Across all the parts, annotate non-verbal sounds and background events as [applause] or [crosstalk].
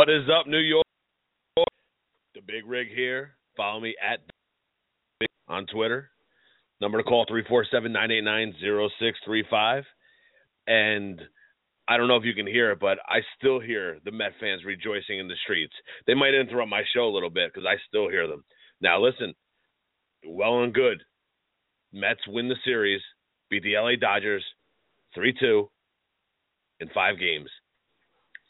What is up, New York? The Big Rig here. Follow me at on Twitter. Number to call 347-989-0635. And I don't know if you can hear it, but I still hear the Met fans rejoicing in the streets. They might interrupt my show a little bit because I still hear them. Now listen, well and good. Mets win the series, beat the LA Dodgers 3-2 in 5 games.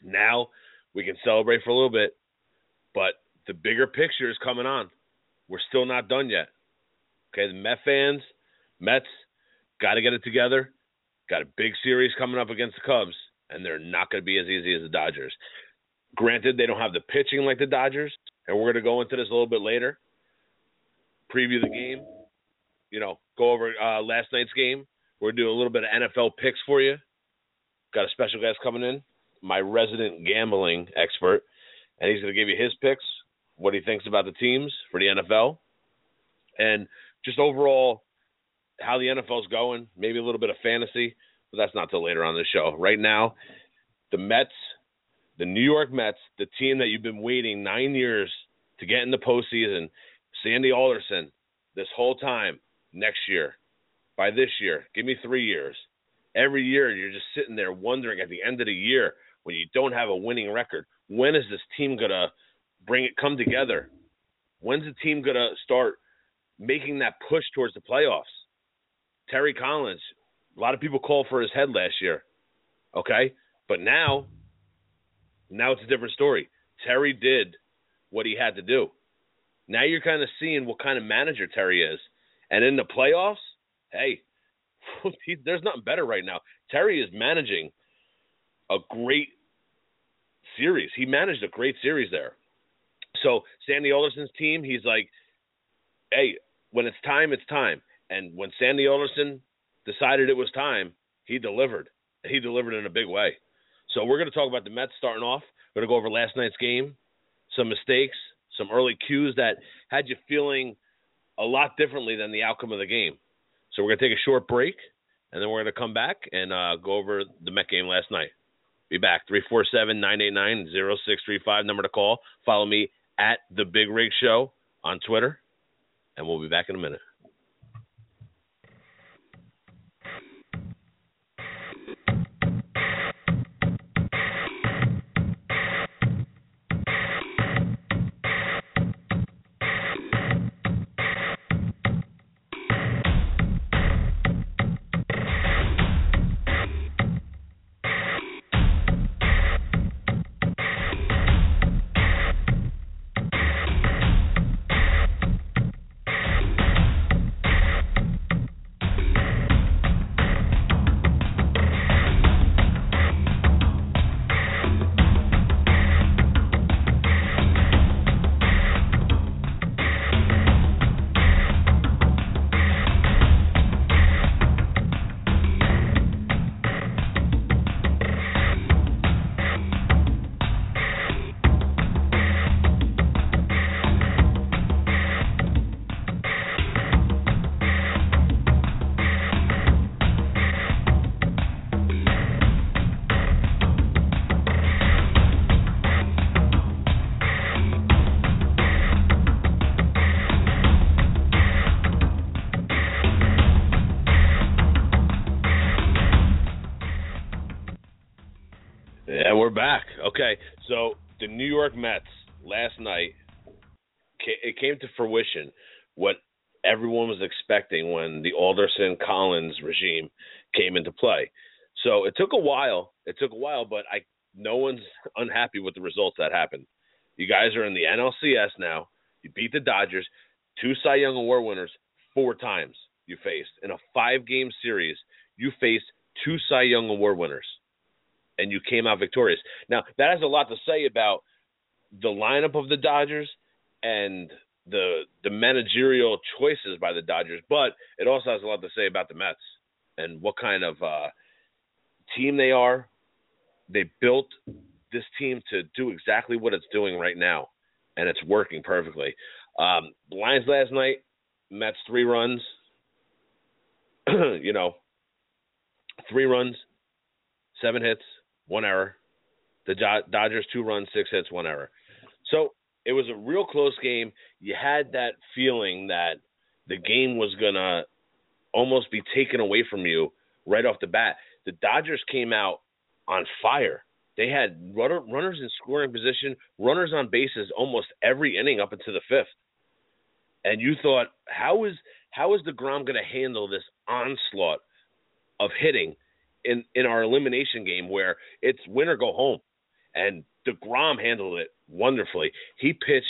Now we can celebrate for a little bit, but the bigger picture is coming on. We're still not done yet. Okay, the Met fans, Mets, got to get it together. Got a big series coming up against the Cubs, and they're not going to be as easy as the Dodgers. Granted, they don't have the pitching like the Dodgers, and we're going to go into this a little bit later. Preview the game, you know, go over uh, last night's game. We're doing a little bit of NFL picks for you. Got a special guest coming in, my resident gambling expert, and he's going to give you his picks, what he thinks about the teams for the NFL, and just overall how the NFL's going, maybe a little bit of fantasy, but that's not till later on the show. Right now, the Mets, the New York Mets, the team that you've been waiting nine years to get in the postseason, Sandy Alderson, this whole time, next year, by this year, give me three years. Every year, you're just sitting there wondering at the end of the year when you don't have a winning record, when is this team gonna bring it come together? When's the team gonna start making that push towards the playoffs? Terry Collins, a lot of people called for his head last year. Okay? But now now it's a different story. Terry did what he had to do. Now you're kind of seeing what kind of manager Terry is. And in the playoffs, hey, [laughs] there's nothing better right now. Terry is managing a great series. He managed a great series there. So Sandy Alderson's team, he's like, hey, when it's time, it's time. And when Sandy Alderson decided it was time, he delivered. He delivered in a big way. So we're going to talk about the Mets starting off. We're going to go over last night's game, some mistakes, some early cues that had you feeling a lot differently than the outcome of the game. So we're going to take a short break, and then we're going to come back and uh, go over the Met game last night. Be back. 347-989-0635, number to call. Follow me at The Big Rig Show on Twitter, and we'll be back in a minute. Back. Okay, so the New York Mets last night, it came to fruition what everyone was expecting when the Alderson Collins regime came into play. So it took a while. It took a while, but I no one's unhappy with the results that happened. You guys are in the NLCS now. You beat the Dodgers, two Cy Young Award winners, four times you faced in a five-game series. You faced two Cy Young Award winners and you came out victorious. Now that has a lot to say about the lineup of the Dodgers and the the managerial choices by the Dodgers, but it also has a lot to say about the Mets and what kind of uh, team they are. They built this team to do exactly what it's doing right now, and it's working perfectly. Um, Lions last night, Mets three runs. [clears throat] you know, three runs, seven hits, one error. The Dodgers two runs, six hits, one error. So it was a real close game. You had that feeling that the game was gonna almost be taken away from you right off the bat. The Dodgers came out on fire. They had runner, runners in scoring position, runners on bases almost every inning up into the fifth. And you thought, how is how is deGrom going to handle this onslaught of hitting in in our elimination game where it's win or go home? And deGrom handled it wonderfully. He pitched.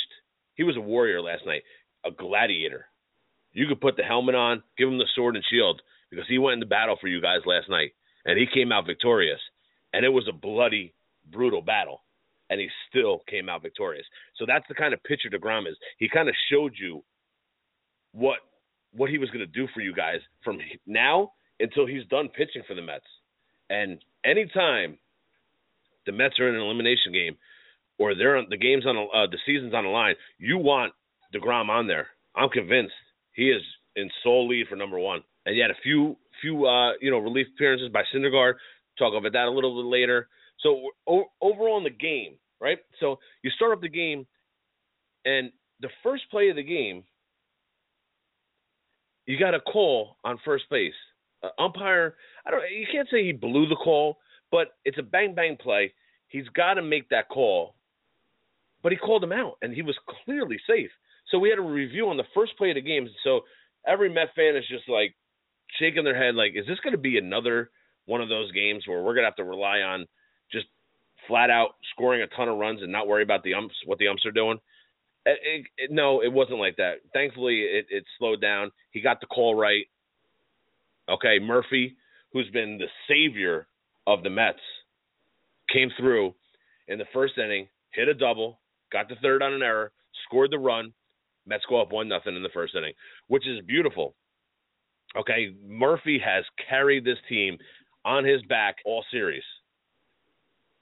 He was a warrior last night, a gladiator. You could put the helmet on, give him the sword and shield because he went into battle for you guys last night, and he came out victorious. And it was a bloody, brutal battle, and he still came out victorious. So that's the kind of pitcher deGrom is. He kind of showed you what what he was going to do for you guys from now until he's done pitching for the Mets. And anytime the Mets are in an elimination game or they're on the game's on uh, the season's on the line, you want deGrom on there. I'm convinced he is in sole lead for number one. And you had a few few uh, you know relief appearances by Syndergaard. Talk about that a little bit later. So o- overall in the game, right? So you start up the game, and the first play of the game, you got a call on first base. Uh, umpire, I don't. You can't say he blew the call, but it's a bang bang play. He's got to make that call, but he called him out, and he was clearly safe. So we had a review on the first play of the game. So every Met fan is just like shaking their head, like, is this going to be another one of those games where we're going to have to rely on just flat out scoring a ton of runs and not worry about the umps, what the umps are doing? It, it, it, no, it wasn't like that. Thankfully, it, it slowed down. He got the call right. Okay, Murphy, who's been the savior of the Mets, came through in the first inning, hit a double, got the third on an error, scored the run. Mets go up one nothing in the first inning, which is beautiful. Okay, Murphy has carried this team on his back all series.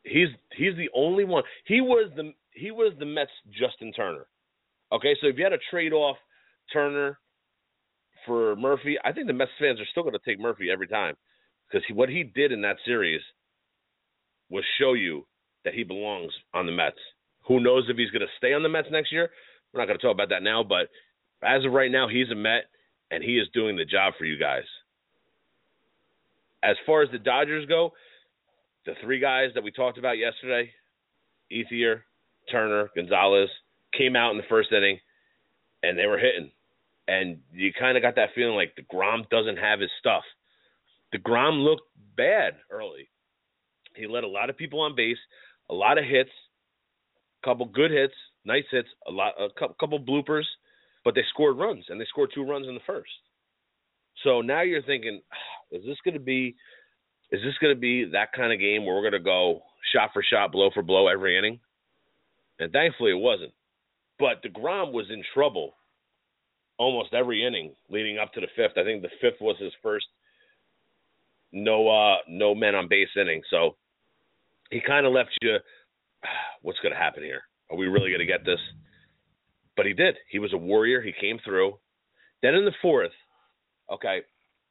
He's he's the only one. He was the he was the Mets Justin Turner. Okay, so if you had to trade off Turner for Murphy, I think the Mets fans are still going to take Murphy every time because what he did in that series was show you that he belongs on the Mets. Who knows if he's going to stay on the Mets next year? We're not going to talk about that now, but as of right now, he's a Met and he is doing the job for you guys. As far as the Dodgers go, the three guys that we talked about yesterday, Ethier, Turner, Gonzalez, came out in the first inning and they were hitting. And you kind of got that feeling like deGrom doesn't have his stuff. deGrom looked bad early. He let a lot of people on base, a lot of hits, a couple good hits, nice hits, a lot, a couple bloopers, but they scored runs and they scored two runs in the first. So now you're thinking, ah, is this going to be, is this going to be that kind of game where we're going to go shot for shot, blow for blow every inning? And thankfully it wasn't. But deGrom was in trouble almost every inning leading up to the fifth. I think the fifth was his first no uh no men on base inning. So he kind of left you [sighs] what's going to happen here? Are we really going to get this? But he did. He was a warrior. He came through. Then in the fourth, okay,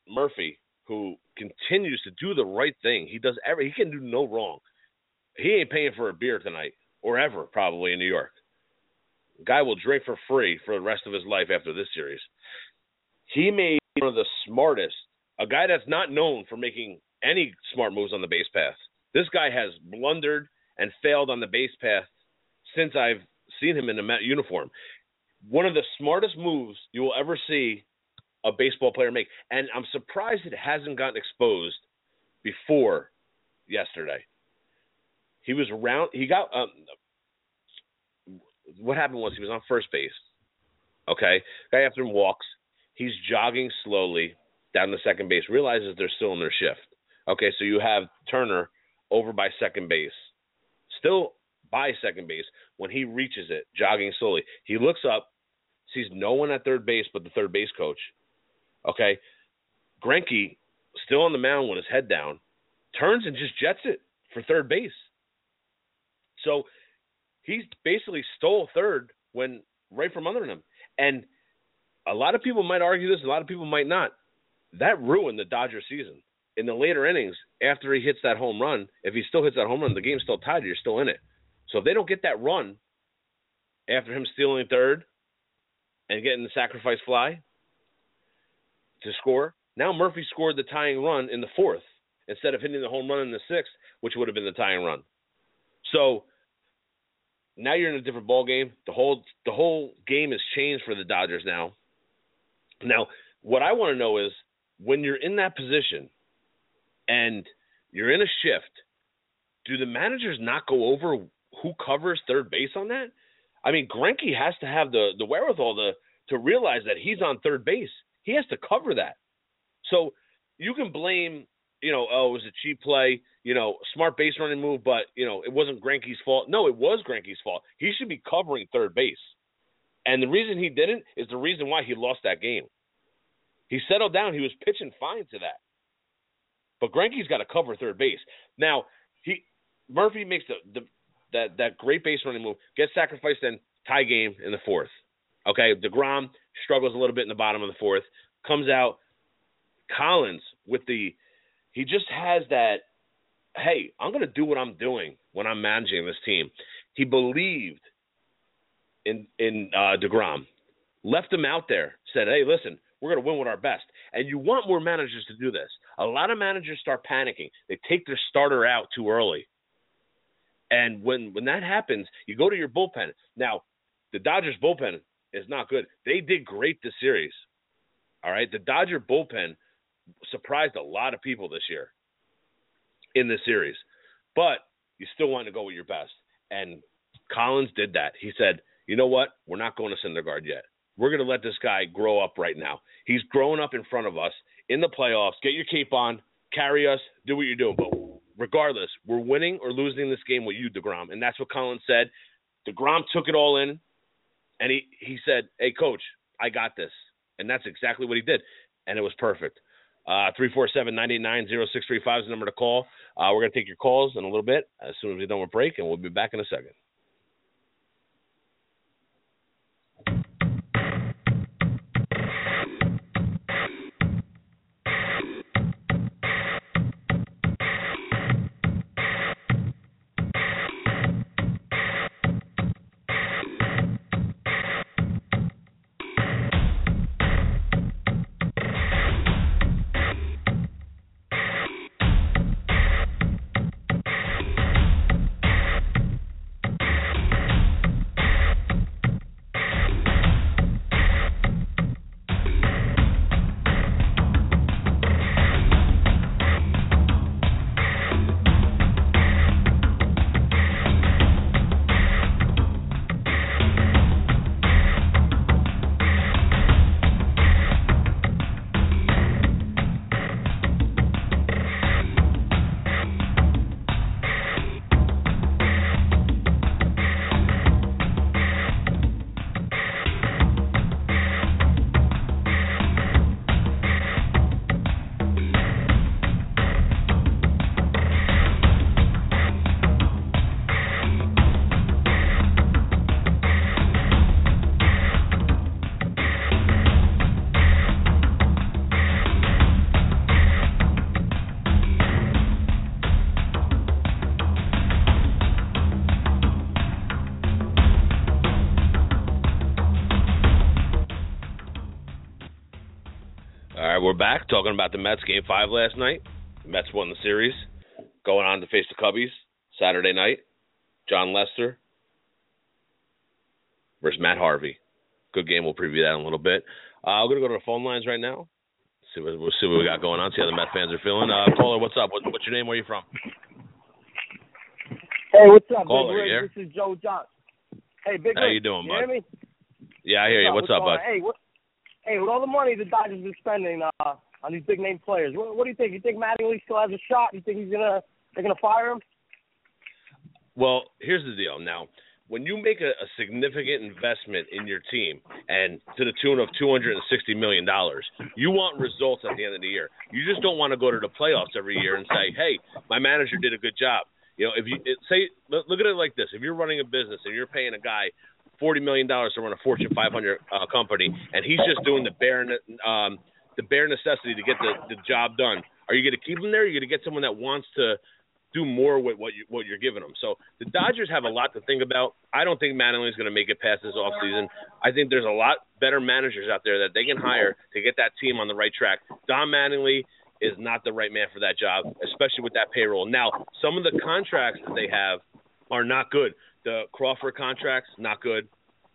Murphy, who continues to do the right thing. He does every he can do no wrong. He ain't paying for a beer tonight or ever probably in New York. Guy will drink for free for the rest of his life after this series. He made one of the smartest, a guy that's not known for making any smart moves on the base path. This guy has blundered and failed on the base path since I've seen him in a Met uniform. One of the smartest moves you will ever see a baseball player make, and I'm surprised it hasn't gotten exposed before yesterday. He was around. He got. Um, what happened was he was on first base. Okay, guy after him walks. He's jogging slowly down the second base. Realizes they're still in their shift. Okay, so you have Turner over by second base, still by second base when he reaches it, jogging slowly. He looks up, sees no one at third base but the third base coach. Okay. Greinke, still on the mound with his head down, turns and just jets it for third base. So he basically stole third when right from under him. And a lot of people might argue this, a lot of people might not. That ruined the Dodger season. in the later innings, after he hits that home run, if he still hits that home run, the game's still tied. You're still in it. So if they don't get that run after him stealing third and getting the sacrifice fly to score, now Murphy scored the tying run in the fourth instead of hitting the home run in the sixth, which would have been the tying run. So now you're in a different ball game. The whole the whole game has changed for the Dodgers now. Now, what I want to know is when you're in that position and you're in a shift, do the managers not go over who covers third base on that? I mean, Greinke has to have the the wherewithal to to realize that he's on third base. He has to cover that. So you can blame, you know, oh, it was a cheap play, you know, smart base running move, but you know, it wasn't Greinke's fault. No, it was Greinke's fault. He should be covering third base. And the reason he didn't is the reason why he lost that game. He settled down. He was pitching fine to that. But Greinke's got to cover third base. Now, he Murphy makes the, the that that great base running move, gets sacrificed in tie game in the fourth. Okay, Degrom struggles a little bit in the bottom of the fourth, comes out. Collins with the he just has that. Hey, I'm going to do what I'm doing when I'm managing this team. He believed in in uh, Degrom, left him out there, said, "Hey, listen, we're going to win with our best. And you want more managers to do this. A lot of managers start panicking. They take their starter out too early. And when when that happens, you go to your bullpen. Now, the Dodgers bullpen is not good. They did great this series. All right, the Dodger bullpen surprised a lot of people this year in this series. But you still want to go with your best. And Collins did that. He said, "You know what? We're not going to Syndergaard yet. We're going to let this guy grow up right now. He's growing up in front of us in the playoffs. Get your cape on, carry us, do what you're doing. But regardless, we're winning or losing this game with you, DeGrom. And that's what Collins said. DeGrom took it all in, and he, he said, Hey, coach, I got this. And that's exactly what he did. And it was perfect. Uh, 347 989 0635 is the number to call. Uh, we're going to take your calls in a little bit as soon as we're done with break, and we'll be back in a second. Back talking about the Mets game five last night. The Mets won the series, going on to face the Cubbies Saturday night. Jon Lester versus Matt Harvey. Good game. We'll preview that in a little bit. Uh, we're gonna go to the phone lines right now. See what we'll see what we got going on. See how the Mets fans are feeling. Uh, caller, what's up? What, what's your name? Where are you from? Hey, what's up, Caller, Big? This is Joe Johnson. Hey, Big How you doing, you bud? hear me? Yeah, I hear you. What's up, going bud? Hey, what? Hey, with all the money the Dodgers are spending uh, on these big name players, what, what do you think? You think Mattingly still has a shot? You think he's gonna they're gonna fire him? Well, here's the deal. Now, when you make a, a significant investment in your team and to the tune of two hundred and sixty million dollars, you want results at the end of the year. You just don't want to go to the playoffs every year and say, "Hey, my manager did a good job." You know, if you it, say, look look at it like this: if you're running a business and you're paying a guy forty million dollars to run a Fortune 500 uh, company, and he's just doing the bare um, the bare necessity to get the, the job done. Are you going to keep him there? Are you going to get someone that wants to do more with what you what you're giving them? So the Dodgers have a lot to think about. I don't think Mattingly's going to make it past this offseason. I think there's a lot better managers out there that they can hire to get that team on the right track. Don Mattingly is not the right man for that job, especially with that payroll. Now, some of the contracts that they have are not good. The Crawford contracts not good.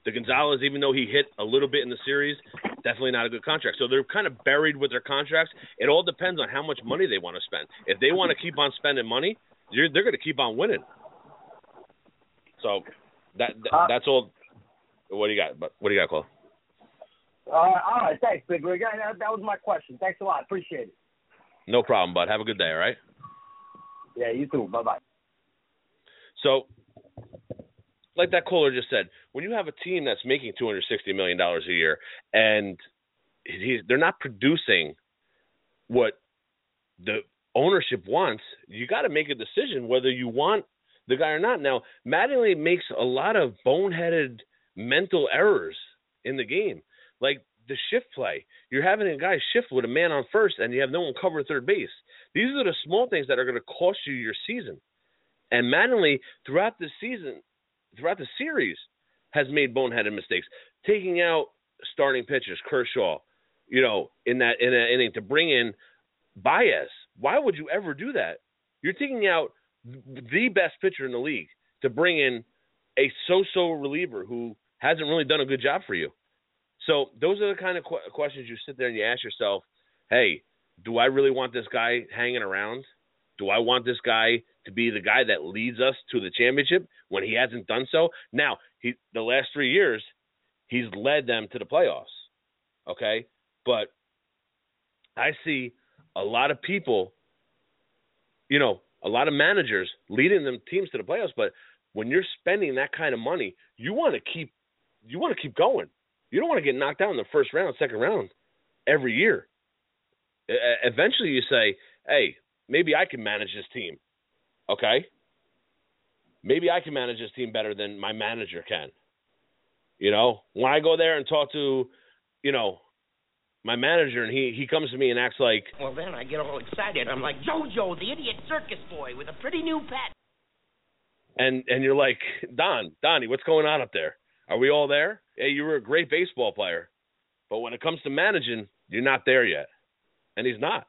The Gonzalez, even though he hit a little bit in the series, definitely not a good contract. So they're kind of buried with their contracts. It all depends on how much money they want to spend. If they want to keep on spending money, they're going to keep on winning. So that, that uh, that's all. What do you got? What do you got, Cole? Uh, all right, thanks, Big Rig. That, that was my question. Thanks a lot. Appreciate it. No problem, bud. Have a good day. All right. Yeah, you too. Bye bye. So like that caller just said, when you have a team that's making two hundred sixty million dollars a year and they're not producing what the ownership wants, you got to make a decision whether you want the guy or not. Now, Mattingly makes a lot of boneheaded mental errors in the game, like the shift play. You're having a guy shift with a man on first, and you have no one cover third base. These are the small things that are going to cost you your season. And Mattingly, throughout the season, throughout the series has made boneheaded mistakes, taking out starting pitchers, Kershaw, you know, in that in an inning to bring in Baez. Why would you ever do that? You're taking out the best pitcher in the league to bring in a so-so reliever who hasn't really done a good job for you. So those are the kind of qu- questions you sit there and you ask yourself, "Hey, do I really want this guy hanging around? Do I want this guy to be the guy that leads us to the championship when he hasn't done so? Now, he the last 3 years he's led them to the playoffs. Okay? But I see a lot of people you know, a lot of managers leading them teams to the playoffs, but when you're spending that kind of money, you want to keep you want to keep going. You don't want to get knocked out in the first round, second round every year. Eventually you say, "Hey, maybe I can manage this team. Okay? Maybe I can manage this team better than my manager can. You know, when I go there and talk to, you know, my manager and he he comes to me and acts like Well then I get all excited. I'm like Jojo, the idiot circus boy with a pretty new pet. And and you're like, Don, Donnie, what's going on up there? Are we all there? Hey, you were a great baseball player. But when it comes to managing, you're not there yet. And he's not.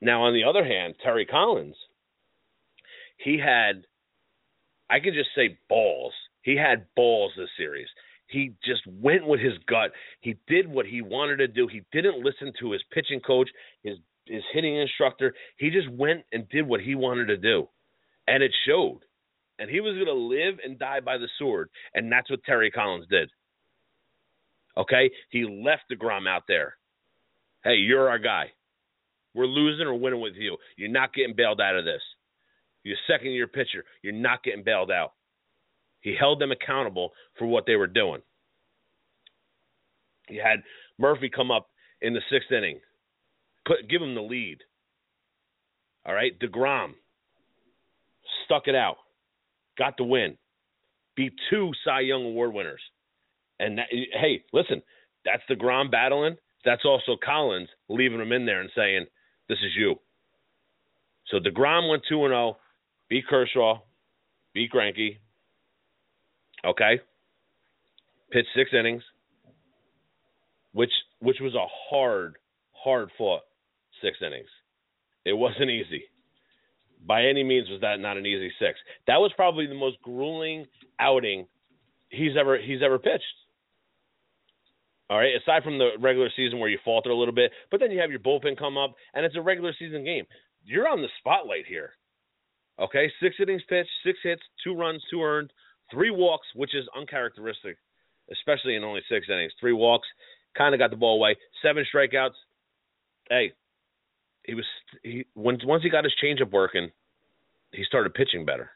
Now, on the other hand, Terry Collins, he had, I could just say balls. He had balls this series. He just went with his gut. He did what he wanted to do. He didn't listen to his pitching coach, his his hitting instructor. He just went and did what he wanted to do, and it showed. And he was going to live and die by the sword, and that's what Terry Collins did. Okay, he left the deGrom out there. Hey, you're our guy. We're losing or winning with you. You're not getting bailed out of this. You're second year pitcher. You're not getting bailed out. He held them accountable for what they were doing. You had Murphy come up in the sixth inning, give him the lead. All right, Degrom stuck it out, got the win, beat two Cy Young Award winners. And that, hey, listen, that's Degrom battling. That's also Collins leaving him in there and saying, this is you. So DeGrom went 2 0, beat Kershaw, beat Greinke. Okay. Pitched six innings, which which was a hard, hard fought six innings. It wasn't easy. By any means was that not an easy six. That was probably the most grueling outing he's ever he's ever pitched. All right, aside from the regular season where you falter a little bit, but then you have your bullpen come up, and it's a regular season game. You're on the spotlight here. Okay, six innings pitched, six hits, two runs, two earned, three walks, which is uncharacteristic, especially in only six innings. Three walks, kind of got the ball away. Seven strikeouts. Hey, he was he once once he got his changeup working, he started pitching better.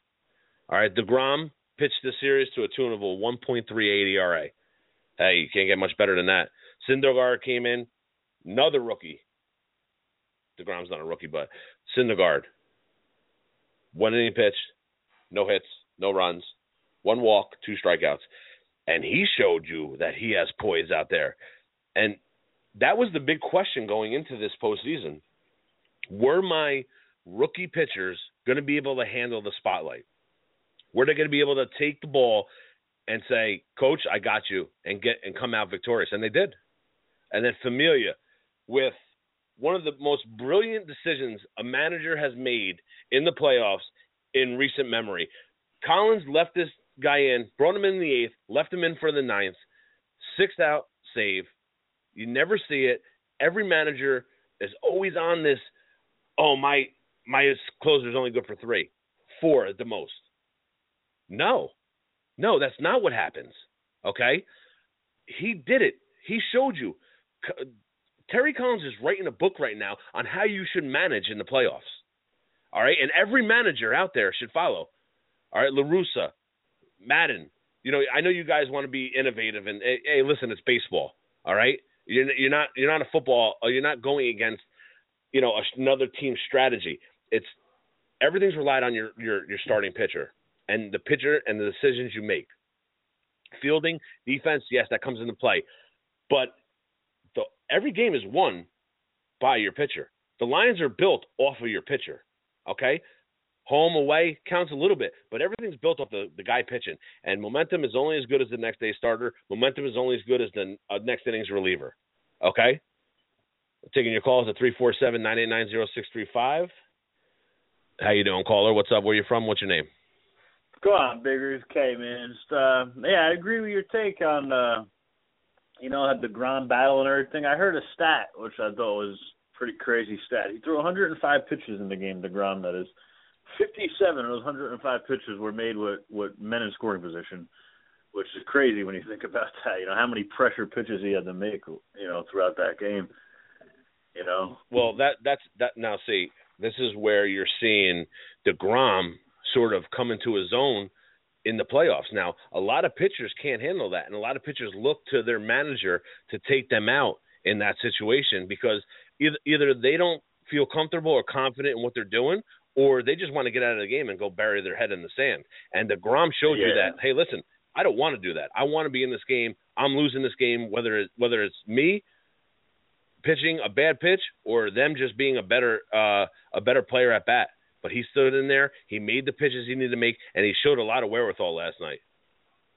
All right, Degrom pitched the series to a tune of a 1.38 ERA. Hey, you can't get much better than that. Syndergaard came in, another rookie. DeGrom's not a rookie, but Syndergaard. One inning pitch, no hits, no runs, one walk, two strikeouts. And he showed you that he has poise out there. And that was the big question going into this postseason. were my rookie pitchers going to be able to handle the spotlight? Were they going to be able to take the ball and say, "Coach, I got you," and get and come out victorious? And they did. And then Familia, with one of the most brilliant decisions a manager has made in the playoffs in recent memory. Collins left this guy in, brought him in the eighth, left him in for the ninth, sixth out save. You never see it. Every manager is always on this. Oh my, my closer is only good for three, four at the most. No, no, that's not what happens. Okay, he did it. He showed you. Terry Collins is writing a book right now on how you should manage in the playoffs. All right, and every manager out there should follow. All right, La Madden. You know, I know you guys want to be innovative, and hey, listen, it's baseball. All right, you're, you're not you're not a football. Or you're not going against you know another team's strategy. It's everything's relied on your your your starting pitcher and the pitcher and the decisions you make. Fielding, defense, yes, that comes into play, but the every game is won by your pitcher. The Lions are built off of your pitcher. Okay, home away counts a little bit, but everything's built off the, the guy pitching. And momentum is only as good as the next day starter. Momentum is only as good as the uh, next innings reliever. Okay? taking your calls at 347-989-0635. How you doing, caller? What's up? Where you from? What's your name? Go on, Bigger. It's K, man. Just, uh, yeah, I agree with your take on, uh, you know, had deGrom battle and everything. I heard a stat, which I thought was pretty crazy stat. He threw 105 pitches in the game, deGrom that is. 57 of those 105 pitches were made with, with men in scoring position, which is crazy when you think about [laughs] that. You know how many pressure pitches he had to make, you know, throughout that game. You know. Well, that that's that. Now, see, this is where you're seeing Degrom sort of come into his own in the playoffs. Now, a lot of pitchers can't handle that, and a lot of pitchers look to their manager to take them out in that situation because either either they don't feel comfortable or confident in what they're doing, or they just want to get out of the game and go bury their head in the sand. And deGrom showed yeah. you that. Hey, listen, I don't want to do that. I want to be in this game. I'm losing this game, whether it, whether it's me pitching a bad pitch or them just being a better uh, a better player at bat. But he stood in there. He made the pitches he needed to make, and he showed a lot of wherewithal last night.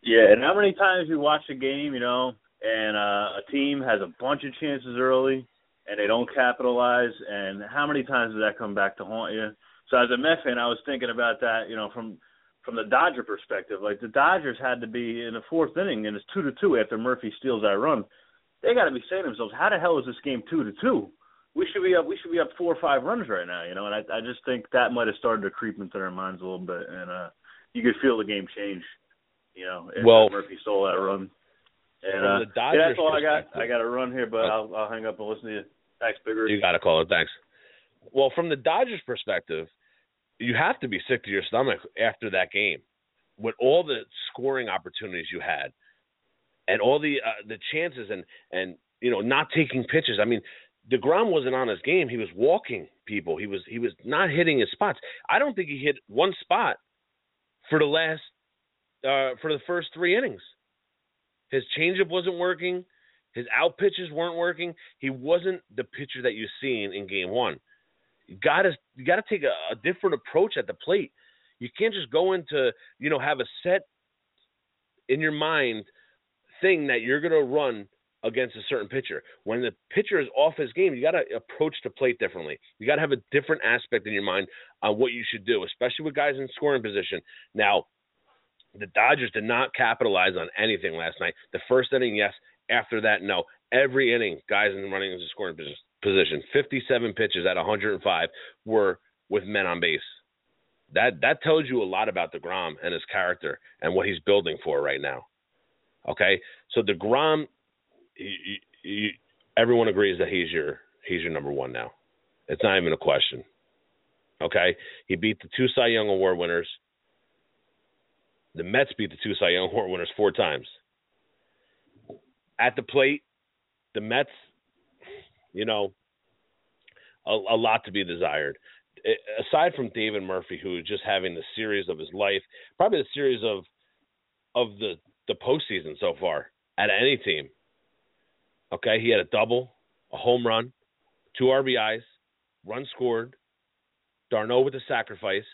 Yeah, and how many times you watch a game, you know, and uh, a team has a bunch of chances early, and they don't capitalize, and how many times does that come back to haunt you? So as a Met fan, I was thinking about that, you know, from from the Dodger perspective. Like the Dodgers had to be in the fourth inning, and it's two to two after Murphy steals that run. They got to be saying to themselves, "How the hell is this game two to two? We should be up. We should be up four or five runs right now." You know, and I I just think that might have started to creep into their minds a little bit, and uh you could feel the game change. You know, well, Murphy stole that run. And uh, yeah, that's all I got. I got to run here, but I'll I'll hang up and listen to you. Thanks, Bigger. You got to call it. Thanks. Well, from the Dodgers' perspective, you have to be sick to your stomach after that game with all the scoring opportunities you had and all the uh, the chances and and you know not taking pitches. I mean, Degrom wasn't on his game; he was walking people. He was he was not hitting his spots. I don't think he hit one spot for the last uh, for the first three innings. His changeup wasn't working. His out pitches weren't working. He wasn't the pitcher that you've seen in Game One. You got to you got to take a, a different approach at the plate. You can't just go into you know have a set in your mind thing that you're to run against a certain pitcher. When the pitcher is off his game, you got to approach the plate differently. You got to have a different aspect in your mind on what you should do, especially with guys in scoring position. Now, the Dodgers did not capitalize on anything last night. The first inning, yes. After that, no. Every inning, guys in running into scoring position position. 57 pitches at 105 were with men on base. That that tells you a lot about Degrom and his character and what he's building for right now. Okay, so Degrom, he, he, everyone agrees that he's your he's your number one now. It's not even a question. Okay, he beat the two Cy Young Award winners. The Mets beat the two Cy Young Award winners four times. At the plate, the Mets you know, a, a lot to be desired. It, aside from David Murphy, who is just having the series of his life, probably the series of of the the postseason so far at any team. Okay, he had a double, a home run, two RBIs, run scored. d'Arnaud with the sacrifice.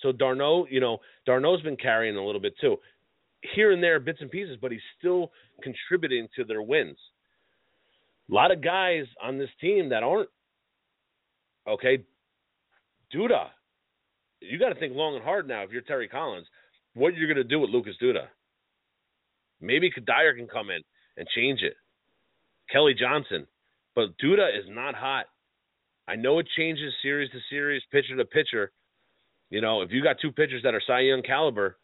So d'Arnaud, you know, d'Arnaud's been carrying a little bit too, here and there, bits and pieces, but he's still contributing to their wins. A lot of guys on this team that aren't okay. Duda, you got to think long and hard now. If you're Terry Collins, what you're going to do with Lucas Duda? Maybe Dyer can come in and change it. Kelly Johnson, but Duda is not hot. I know it changes series to series, pitcher to pitcher. You know, if you got two pitchers that are Cy Young caliber,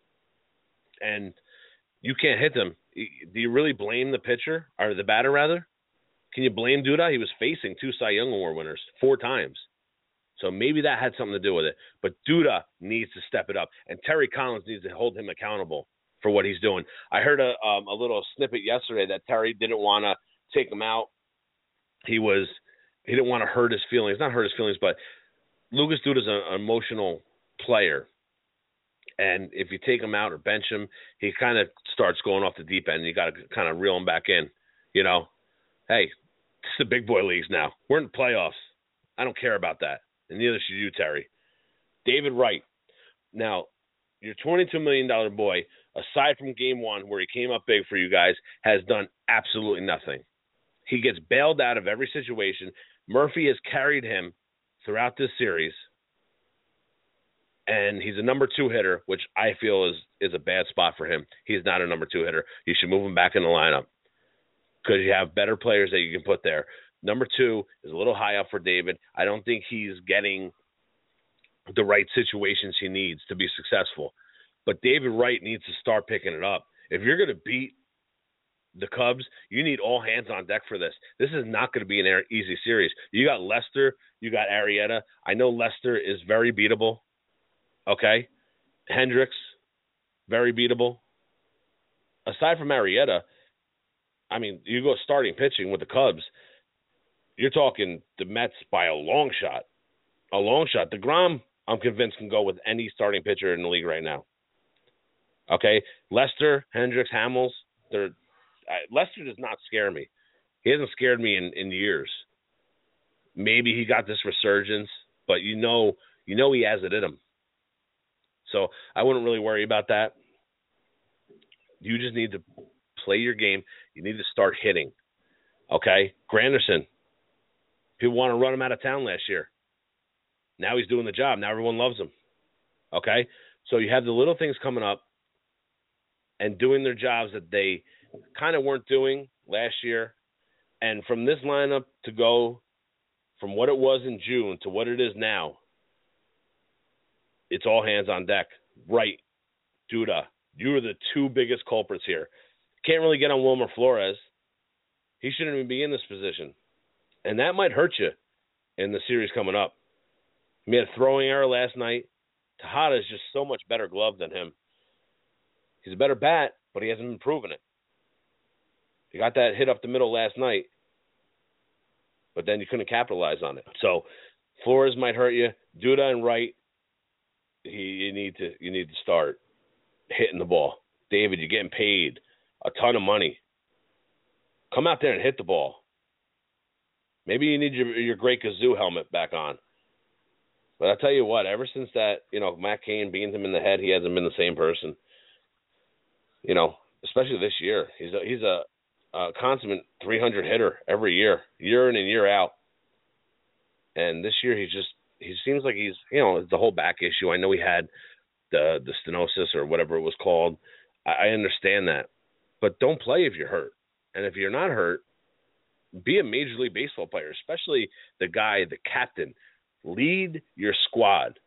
and you can't hit them, do you really blame the pitcher or the batter rather? Can you blame Duda? He was facing two Cy Young Award winners four times. So maybe that had something to do with it. But Duda needs to step it up, and Terry Collins needs to hold him accountable for what he's doing. I heard a um, a little snippet yesterday that Terry didn't want to take him out. He was he didn't want to hurt his feelings, not hurt his feelings, but Lucas Duda is an emotional player, and if you take him out or bench him, he kind of starts going off the deep end. You got to kind of reel him back in. You know, hey, it's the big boy leagues now. We're in the playoffs. I don't care about that and neither should you, Terry. David Wright. Now, your $22 million boy, aside from game one, where he came up big for you guys, has done absolutely nothing. He gets bailed out of every situation. Murphy has carried him throughout this series, and he's a number two hitter, which I feel is is a bad spot for him. He's not a number two hitter. You should move him back in the lineup because you have better players that you can put there. Number two is a little high up for David. I don't think he's getting the right situations he needs to be successful. But David Wright needs to start picking it up. If you're going to beat the Cubs, you need all hands on deck for this. This is not going to be an easy series. You got Lester, you got Arrieta. I know Lester is very beatable. Okay, Hendricks, very beatable. Aside from Arrieta, I mean, you go starting pitching with the Cubs you're talking the Mets by a long shot. A long shot. The DeGrom, I'm convinced, can go with any starting pitcher in the league right now. Okay, Lester, Hendricks, Hamels. They're uh, Lester does not scare me. He hasn't scared me in, in years. Maybe he got this resurgence, but you know, you know he has it in him. So I wouldn't really worry about that. You just need to play your game. You need to start hitting. Okay, Granderson, People want to run him out of town last year. Now he's doing the job. Now everyone loves him. Okay? So you have the little things coming up and doing their jobs that they kind of weren't doing last year. And from this lineup to go from what it was in June to what it is now, it's all hands on deck. Right, Duda, you are the two biggest culprits here. Can't really get on Wilmer Flores. He shouldn't even be in this position and that might hurt you in the series coming up. He had a throwing error last night. Tejada is just so much better glove than him. He's a better bat, but he hasn't been proving it. He got that hit up the middle last night, but then you couldn't capitalize on it. So Flores might hurt you. Duda and Wright, he, you need to you need to start hitting the ball. David, you're getting paid a ton of money. Come out there and hit the ball. Maybe you need your your great kazoo helmet back on. But I tell you what, ever since that, you know, Matt Cain beans him in the head, he hasn't been the same person. You know, especially this year. He's a he's a, a consummate 300 hitter every year, year in and year out. And this year he's just he seems like he's you know the whole back issue. I know he had the the stenosis or whatever it was called. I, I understand that, but don't play if you're hurt. And if you're not hurt, be a major league baseball player, especially the guy, the captain. Lead your squad.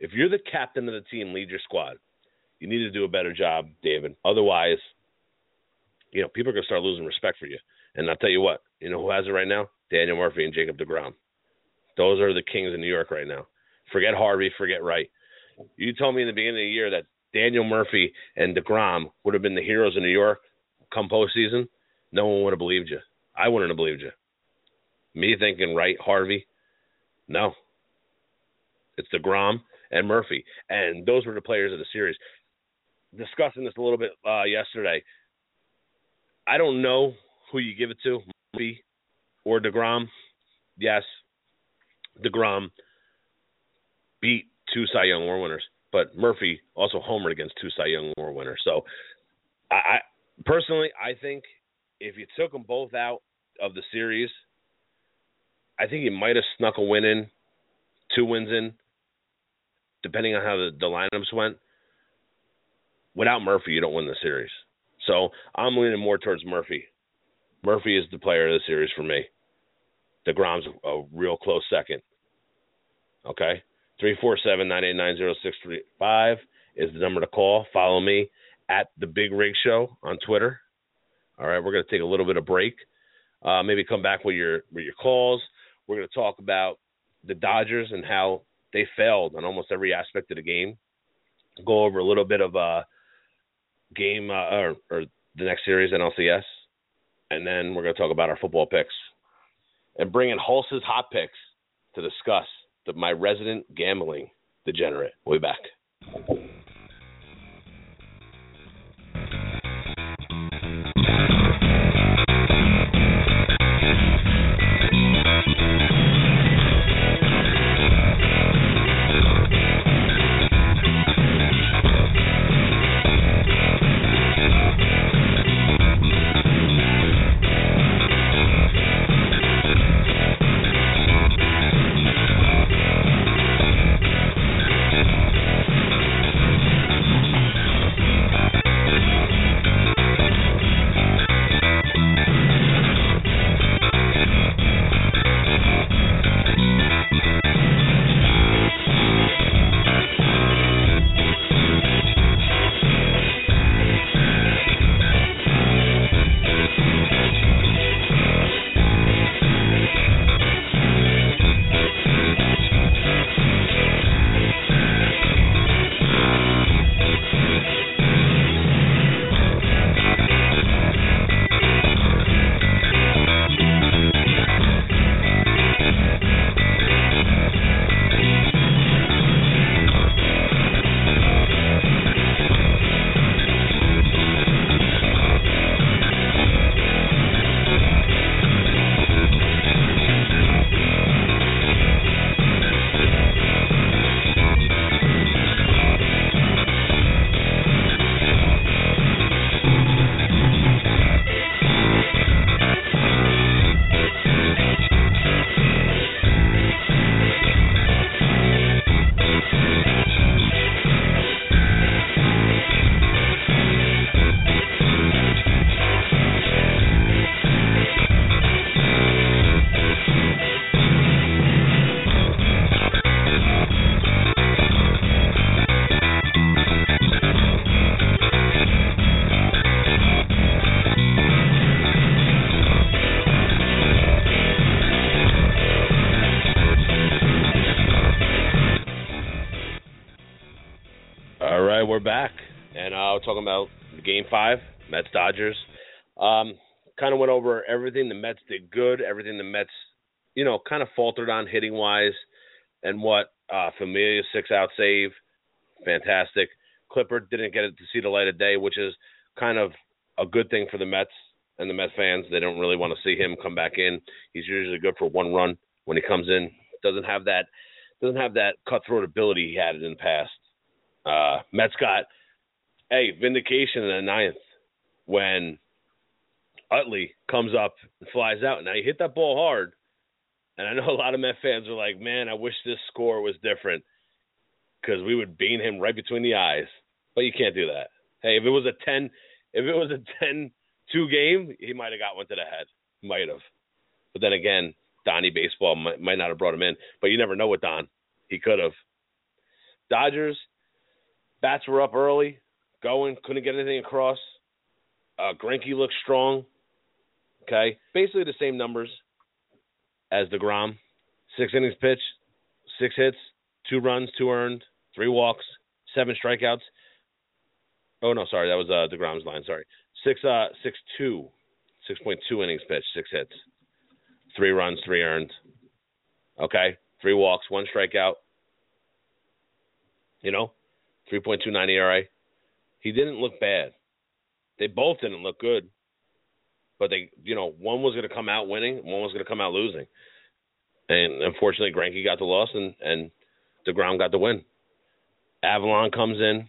If you're the captain of the team, lead your squad. You need to do a better job, David. Otherwise, you know, people are gonna start losing respect for you. And I'll tell you what, you know who has it right now? Daniel Murphy and Jacob deGrom. Those are the kings in New York right now. Forget Harvey, forget Wright. You told me in the beginning of the year that Daniel Murphy and deGrom would have been the heroes of New York come postseason. No one would have believed you. I wouldn't have believed you. Me thinking Wright, Harvey, no. It's deGrom and Murphy, and those were the players of the series. Discussing this a little bit uh, yesterday. I don't know who you give it to, Murphy or deGrom. Yes, deGrom beat two Cy Young Award winners, but Murphy also homered against two Cy Young Award winners. So, I, I personally, I think if you took them both out of the series, I think you might have snuck a win in, two wins in, depending on how the, the lineups went. Without Murphy, you don't win the series. So I'm leaning more towards Murphy. Murphy is the player of the series for me. deGrom's a real close second. Okay? 347-989-0635 is the number to call. Follow me at The Big Rig Show on Twitter. All right, we're going to take a little bit of break. Uh, maybe come back with your with your calls. We're going to talk about the Dodgers and how they failed on almost every aspect of the game. Go over a little bit of uh game uh, or, or the next series NLCS, and then we're going to talk about our football picks and bring in Hulse's hot picks to discuss the, my resident gambling degenerate. We'll be back. Talking about Game Five, Mets Dodgers. Um, kind of went over everything the Mets did good, everything the Mets, you know, kind of faltered on hitting wise, and what uh, Familia six out save, fantastic. Clippard didn't get it to see the light of day, which is kind of a good thing for the Mets and the Mets fans. They don't really want to see him come back in. He's usually good for one run when he comes in. Doesn't have that doesn't have that cutthroat ability he had in the past. Uh, Mets got hey vindication in the ninth when Utley comes up and flies out. Now he hit that ball hard, and I know a lot of Met fans are like, "Man, I wish this score was different because we would bean him right between the eyes." But you can't do that. Hey, if it was a ten, if it was a 10-2 game, he might have got one to the head. Might have. But then again, Donnie baseball might, might not have brought him in. But you never know with Don. He could have. Dodgers bats were up early, going, couldn't get anything across. Uh, Greinke looked strong. Okay, basically the same numbers as deGrom. Six innings pitched, six hits, two runs, two earned, three walks, seven strikeouts. Oh no, sorry, that was uh, deGrom's line. Sorry, six uh six two, six point two innings pitched, six hits, three runs, three earned. Okay, three walks, one strikeout. You know, 3.29 ERA. He didn't look bad. They both didn't look good. But they, you know, one was going to come out winning, one was going to come out losing. and unfortunately, Greinke got the loss, and and deGrom got the win. Avilán comes in.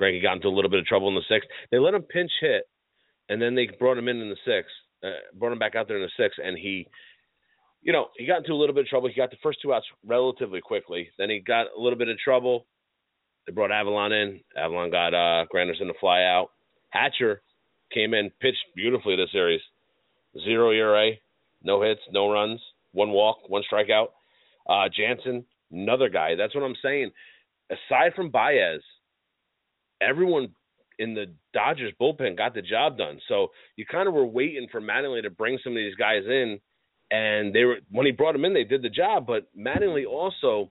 Greinke got into a little bit of trouble in the sixth. They let him pinch hit, and then they brought him in in the sixth. Uh, brought him back out there in the sixth, and he, you know, he got into a little bit of trouble. He got the first two outs relatively quickly. Then he got a little bit of trouble. They brought Avilán in. Avilán got uh, Granderson to fly out. Hatcher came in, pitched beautifully this series. Zero ERA, no hits, no runs, one walk, one strikeout. Uh, Jansen, another guy. That's what I'm saying. Aside from Baez, everyone in the Dodgers bullpen got the job done. So you kind of were waiting for Mattingly to bring some of these guys in, and they were when he brought them in, they did the job. But Mattingly also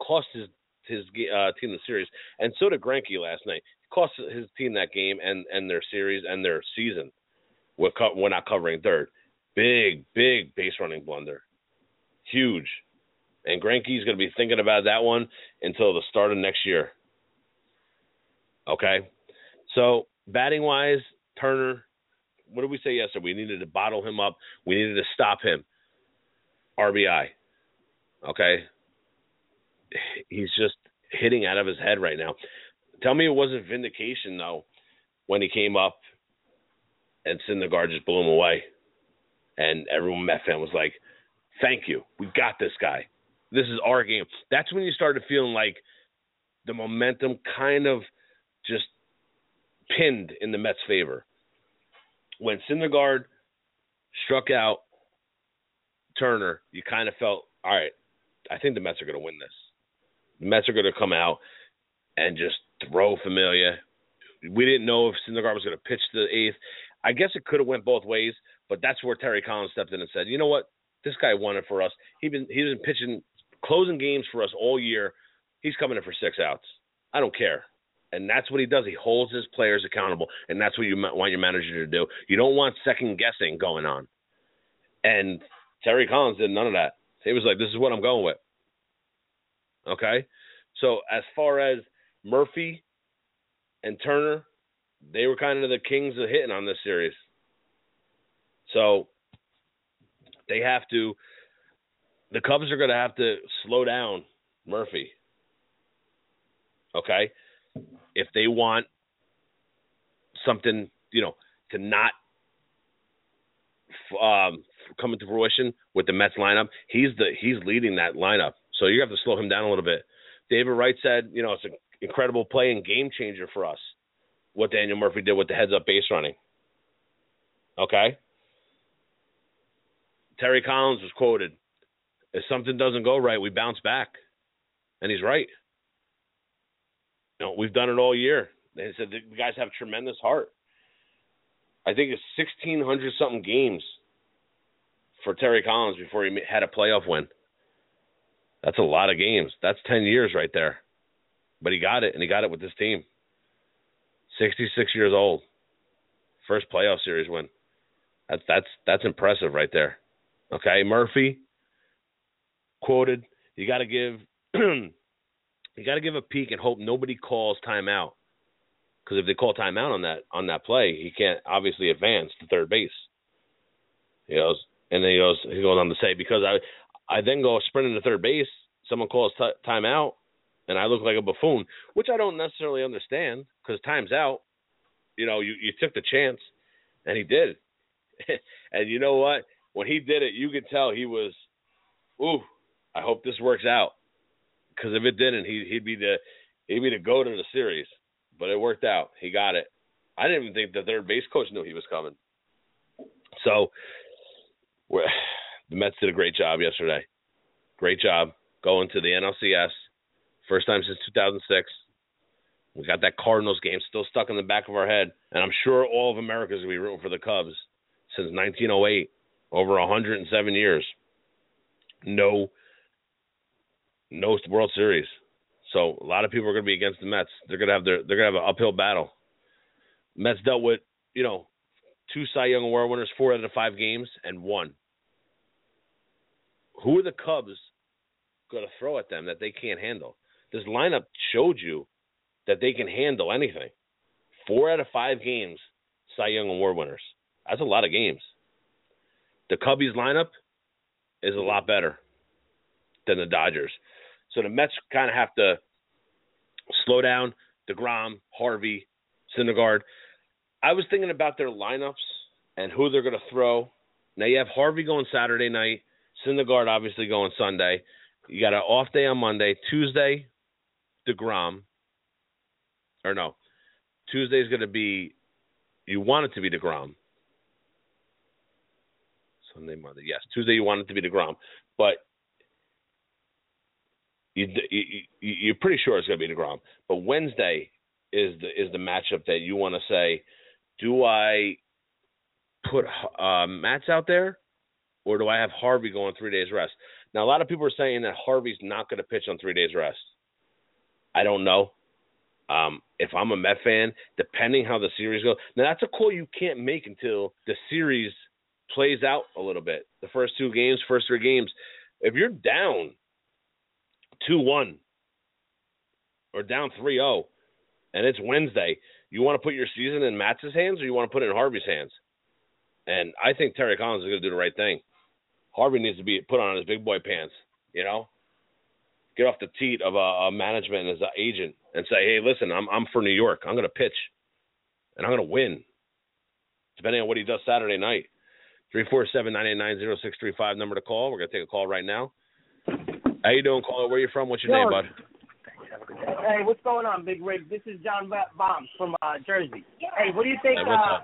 cost his his uh, team the series, and so did Greinke last night. He cost his team that game and and their series and their season. We're, co- we're not covering third. Big, big base running blunder. Huge. And Greinke's going to be thinking about that one until the start of next year. Okay. So batting wise, Turner, what did we say yesterday? We needed to bottle him up. We needed to stop him. RBI. Okay. He's just hitting out of his head right now. Tell me it wasn't vindication though when he came up and Syndergaard just blew him away. And everyone Met fan was like, Thank you. We got this guy. This is our game. That's when you started feeling like the momentum kind of just pinned in the Mets' favor. When Syndergaard struck out Turner, you kind of felt, all right, I think the Mets are going to win this. Mets are going to come out and just throw Familia. We didn't know if Syndergaard was going to pitch the eighth. I guess it could have went both ways, but that's where Terry Collins stepped in and said, you know what, this guy won it for us. He been he's been pitching closing games for us all year. He's coming in for six outs. I don't care. And that's what he does. He holds his players accountable, and that's what you want your manager to do. You don't want second guessing going on. And Terry Collins did none of that. He was like, "This is what I'm going with." Okay. So as far as Murphy and Turner, they were kind of the kings of hitting on this series. So they have to. The Cubs are going to have to slow down Murphy. Okay, if they want something, you know, to not um, come into fruition with the Mets lineup, he's the he's leading that lineup. So you have to slow him down a little bit. David Wright said, you know, it's an incredible play and game changer for us. What Daniel Murphy did with the heads up base running. Okay. Terry Collins was quoted, "If something doesn't go right, we bounce back," and he's right. You know, we've done it all year. They said the guys have tremendous heart. I think it's sixteen hundred something games for Terry Collins before he had a playoff win. That's a lot of games. That's ten years right there. But he got it, and he got it with this team. Sixty-six years old, first playoff series win. That's that's that's impressive right there. Okay, Murphy quoted, "You got to give, [clears throat] you got to give a peek and hope nobody calls timeout, because if they call timeout on that on that play, he can't obviously advance to third base." He goes, and then he goes, he goes on to say, "Because I, I then go sprinting to third base, someone calls t- timeout, and I look like a buffoon, which I don't necessarily understand, because time's out. You know, you you took the chance, and he did." [laughs] and you know what? when he did it, you could tell he was, ooh, I hope this works out. Because if it didn't, he, he'd be the he'd be the goat of the series. But it worked out. He got it. I didn't even think the third base coach knew he was coming. So, the Mets did a great job yesterday. Great job going to the NLCS. First time since 2006. We got that Cardinals game still stuck in the back of our head, and I'm sure all of America's gonna be rooting for the Cubs since 1908 over 107 years. No, no World Series. So a lot of people are going to be against the Mets. They're going to have their they're to have an uphill battle. Mets dealt with you know two Cy Young Award winners, four out of the five games, and one. Who are the Cubs going to throw at them that they can't handle? This lineup showed you that they can handle anything. Four out of five games, Cy Young Award winners. That's a lot of games the Cubbies lineup is a lot better than the Dodgers. So the Mets kind of have to slow down deGrom, Harvey, Syndergaard. I was thinking about their lineups and who they're going to throw. Now you have Harvey going Saturday night, Syndergaard obviously going Sunday. You got an off day on Monday. Tuesday, deGrom. Or no, Tuesday's going to be. You want it to be deGrom. Sunday, Monday. Yes, Tuesday you want it to be deGrom, but you, you, are pretty sure it's going to be deGrom. But Wednesday is the is the matchup that you want to say, do I put uh, Matz out there, or do I have Harvey going three days rest? Now a lot of people are saying that Harvey's not going to pitch on three days rest. I don't know. Um, if I'm a Met fan, depending how the series goes, now that's a call you can't make until the series plays out a little bit. The first two games, first three games. If you're down two one or down 3-0 and it's Wednesday, you want to put your season in Matz's hands or you want to put it in Harvey's hands? And I think Terry Collins is going to do the right thing. Harvey needs to be put on his big boy pants, you know, get off the teat of a, a management and as an agent and say, hey, listen, I'm I'm for New York. I'm going to pitch, and I'm going to win, depending on what he does Saturday night. Three four seven nine eight nine zero six three five number to call. We're going to take a call right now. How you doing, caller? Where you from? What's your name, bud? Hey, what's going on, Big Rig? This is John Bombs from uh, Jersey. Hey, what do you think? Hey, uh,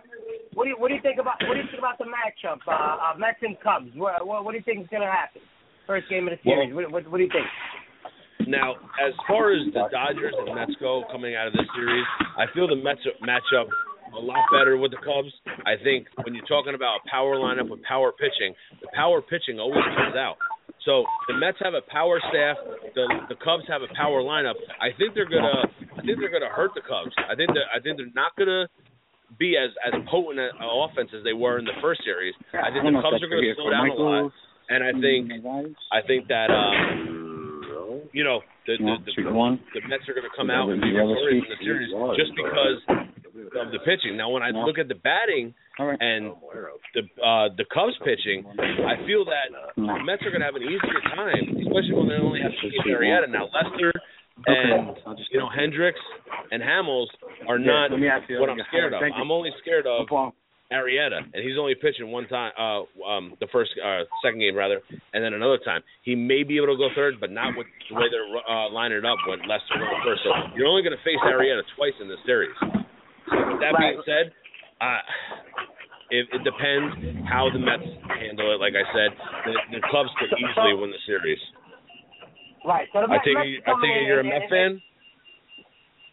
what do you what do you think about what do you think about the matchup, uh, uh, Mets and Cubs? What, what, what do you think is going to happen? First game of the series. Well, what, what, what do you think? Now, as far as the Dodgers and Mets go coming out of this series, I feel the Mets match up a lot better with the Cubs. I think when you're talking about a power lineup with power pitching, the power pitching always comes out. So the Mets have a power staff. The the Cubs have a power lineup. I think they're gonna. I think they're gonna hurt the Cubs. I think that I think they're not gonna be as as potent an offense as they were in the first series. I think the Cubs are gonna slow down a lot. And I think I think that um, you know the the, the, the Mets are going to come out and be victorious in the series just because of the pitching. Now, when I look at the batting and the uh, the Cubs pitching, I feel that the Mets are going to have an easier time, especially when they only have to keep Arrieta. Now, Lester and you know Hendricks and Hamels are not what I'm scared of. I'm only scared of Arrieta, and he's only pitching one time, uh, um, the first, uh, second game rather, and then another time. He may be able to go third, but not with the way they're uh, lining it up with Lester going first. So you're only going to face Arrieta twice in this series. So with that being said, uh, it, it depends how the Mets handle it. Like I said, the, the Cubs could easily win the series. Right. So the I Mets, think Mets you, I think coming you're a and- Met and- fan.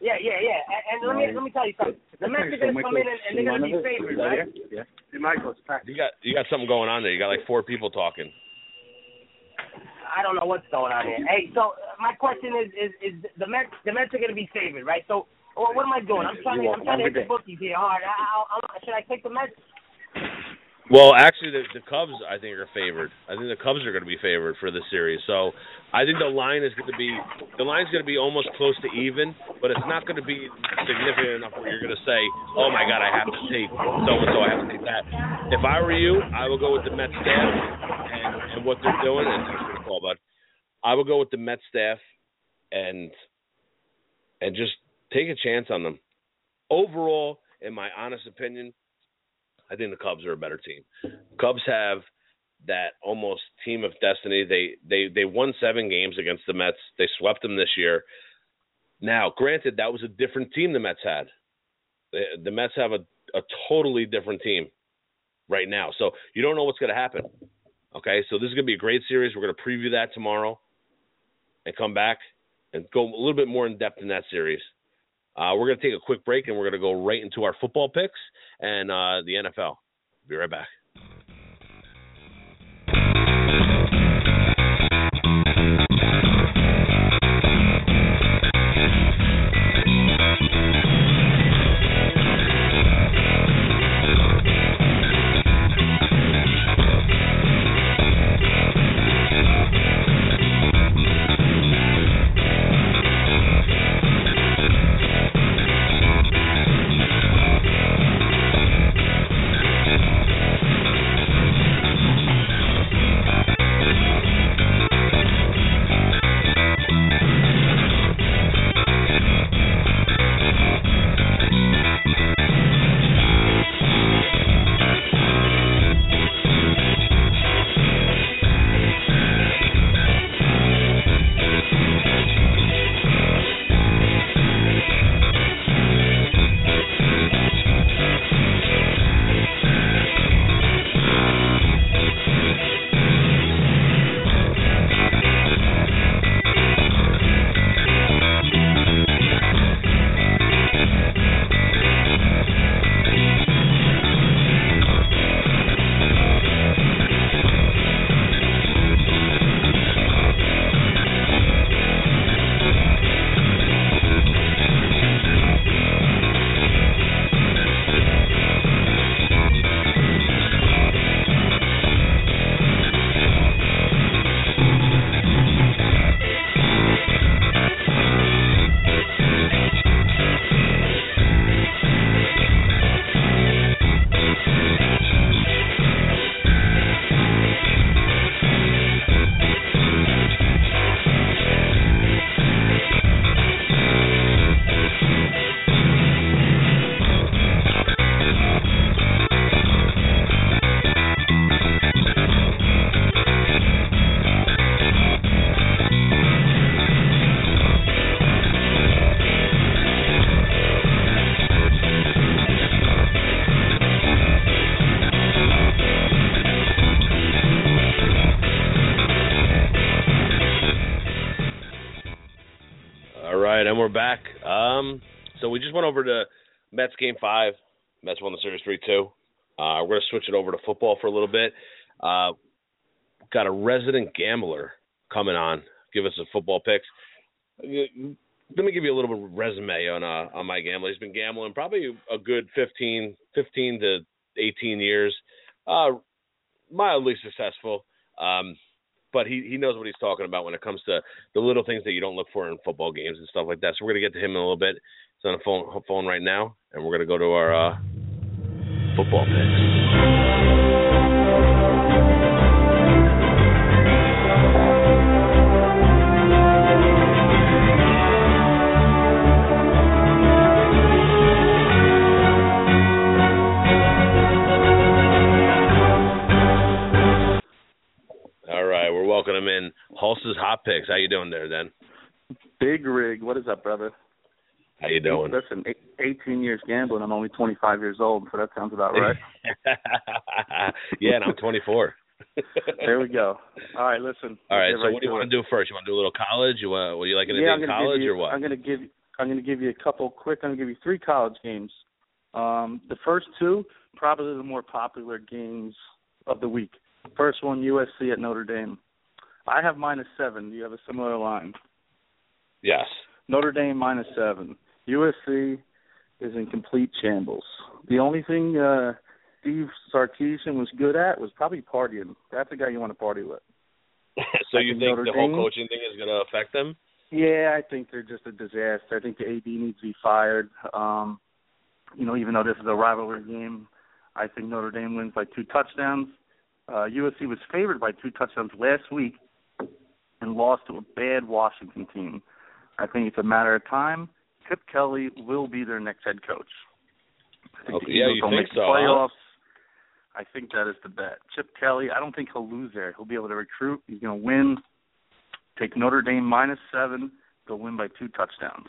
Yeah, yeah, yeah. And, and let me let me tell you something. The Mets are going to come in and, and they're going to be favored, right? Yeah. You got you got something going on there. You got like four people talking. I don't know what's going on here. Hey, so uh, my question is, is, is the Mets, the Mets are going to be favored, right? So, well, what am I doing? I'm trying to, I'm trying to hit the bookies here hard. I, I, I, should I take the Mets? Well, actually, the, the Cubs I think are favored. I think the Cubs are going to be favored for this series. So I think the line is going to be the line is going to be almost close to even, but it's not going to be significant enough where you're going to say, "Oh my God, I have to take so and so. I have to take that." If I were you, I would go with the Mets staff and, and what they're doing. And thanks for the call, bud. I would go with the Mets staff and and just take a chance on them. Overall, in my honest opinion, I think the Cubs are a better team. Cubs have that almost team of destiny. They they they won seven games against the Mets. They swept them this year. Now, granted, that was a different team the Mets had. The, the Mets have a a totally different team right now. So you don't know what's going to happen. Okay, so this is going to be a great series. We're going to preview that tomorrow and come back and go a little bit more in depth in that series. Uh, we're going to take a quick break and we're going to go right into our football picks and uh, the NFL. Be right back. Um, so we just went over to Mets game five. Mets won the series three two. Uh, we're gonna switch it over to football for a little bit. Uh, got a resident gambler coming on. Give us a football picks. Let me give you a little bit of resume on uh, on my gambling. He's been gambling probably a good 15, 15 to 18 years. Uh, mildly successful. Um, but he he knows what he's talking about when it comes to the little things that you don't look for in football games and stuff like that. So we're gonna get to him in a little bit. He's on the phone phone right now, and we're gonna go to our uh, football picks. Right, welcoming him in. Hulse's hot picks. How you doing there, then? Big rig. What is up, brother? How you doing? Listen, eight- 18 years gambling. I'm only 25 years old, so that sounds about right. [laughs] yeah, and I'm 24. there we go. All right, listen. All right. So get what do you to want to do first? You want to do a little college? You want? What you like to yeah, do in college you, or what? I'm gonna give I'm gonna give you a couple quick. I'm gonna give you three college games. Um, the first two probably the more popular games of the week. First one, USC at Notre Dame. I have minus seven. Do you have a similar line? yes. Notre Dame minus seven. USC is in complete shambles. The only thing uh, Steve Sarkisian was good at was probably partying. That's the guy you want to party with. [laughs] so I you think Notre the whole coaching thing is going to affect them? Yeah, I think they're just a disaster. I think the AD needs to be fired. Um, you know, even though this is a rivalry game, I think Notre Dame wins by two touchdowns. Uh, USC was favored by two touchdowns last week and lost to a bad Washington team. I think it's a matter of time. Chip Kelly will be their next head coach. I think Okay, the yeah, Eagles will make so, the huh? playoffs. I think that is the bet. Chip Kelly, I don't think he'll lose there. He'll be able to recruit. He's going to win. Take Notre Dame minus seven. They'll win by two touchdowns.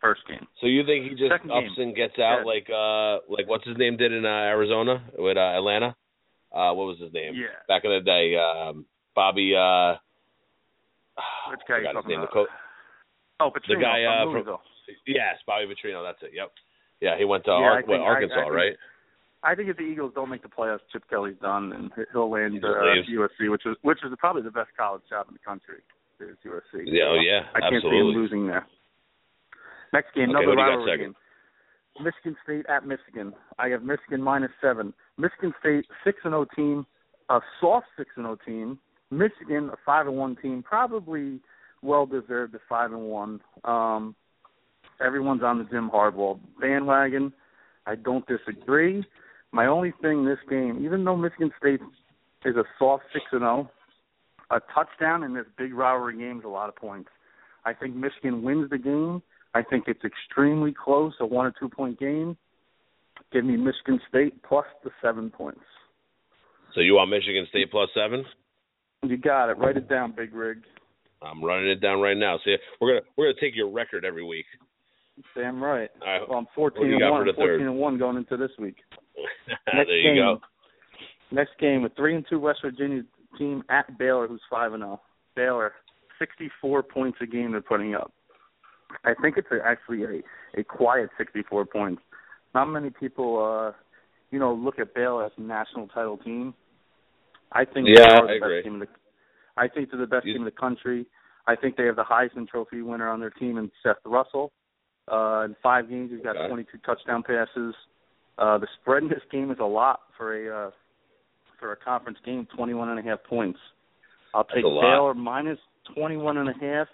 First game. So you think he just Second ups game. and gets out Yeah. like uh like what's his name did in uh, Arizona with uh, Atlanta? Uh what was his name? Yeah. Back in the day, um Bobby uh [sighs] Which guy you talking. About? co- Oh, Petrino The guy, uh, from from- yes, Bobby Petrino, that's it. Yep. Yeah, he went to Yeah, Ar- think- what, Arkansas, I think- right? I think if the Eagles don't make the playoffs, Chip Kelly's done, and he'll land uh. USC, which is which is probably the best college job in the country. Is USC. Yeah, oh, yeah, I can't see him losing there. Next game, Okay, another who do you got rivalry game. Michigan State at Michigan. I have Michigan minus seven. Michigan State six and zero team, a soft six and zero team. Michigan a five and one team, probably well deserved at five and one. Um, everyone's on the Jim Harbaugh bandwagon. I don't disagree. My only thing this game, even though Michigan State is a soft six and zero, a touchdown in this big rivalry game is a lot of points. I think Michigan wins the game. I think it's extremely close, a one or two point game. Give me Michigan State plus the seven points. So you want Michigan State plus seven? You got it. Write it down, Big Rig. I'm running it down right now. See, we're gonna we're gonna take your record every week. Damn right. Well, I'm 14 and one. 14 third? and one going into this week. [laughs] there Next you game. go. Next game, a three and two West Virginia team at Baylor, who's five and zero. Baylor, 64 points a game they're putting up. I think it's a, actually a a quiet 64 points. Not many people, uh, you know, look at Baylor as a national title team. I think Yeah, they are the I best agree. team in the. I think they're the best You- team in the country. I think they have the Heisman Trophy winner on their team in Seth Russell. Uh, in five games, he's got Okay. 22 touchdown passes. Uh, the spread in this game is a lot for a uh, for a conference game, 21 and a half points. I'll take. Baylor minus 21 and a half.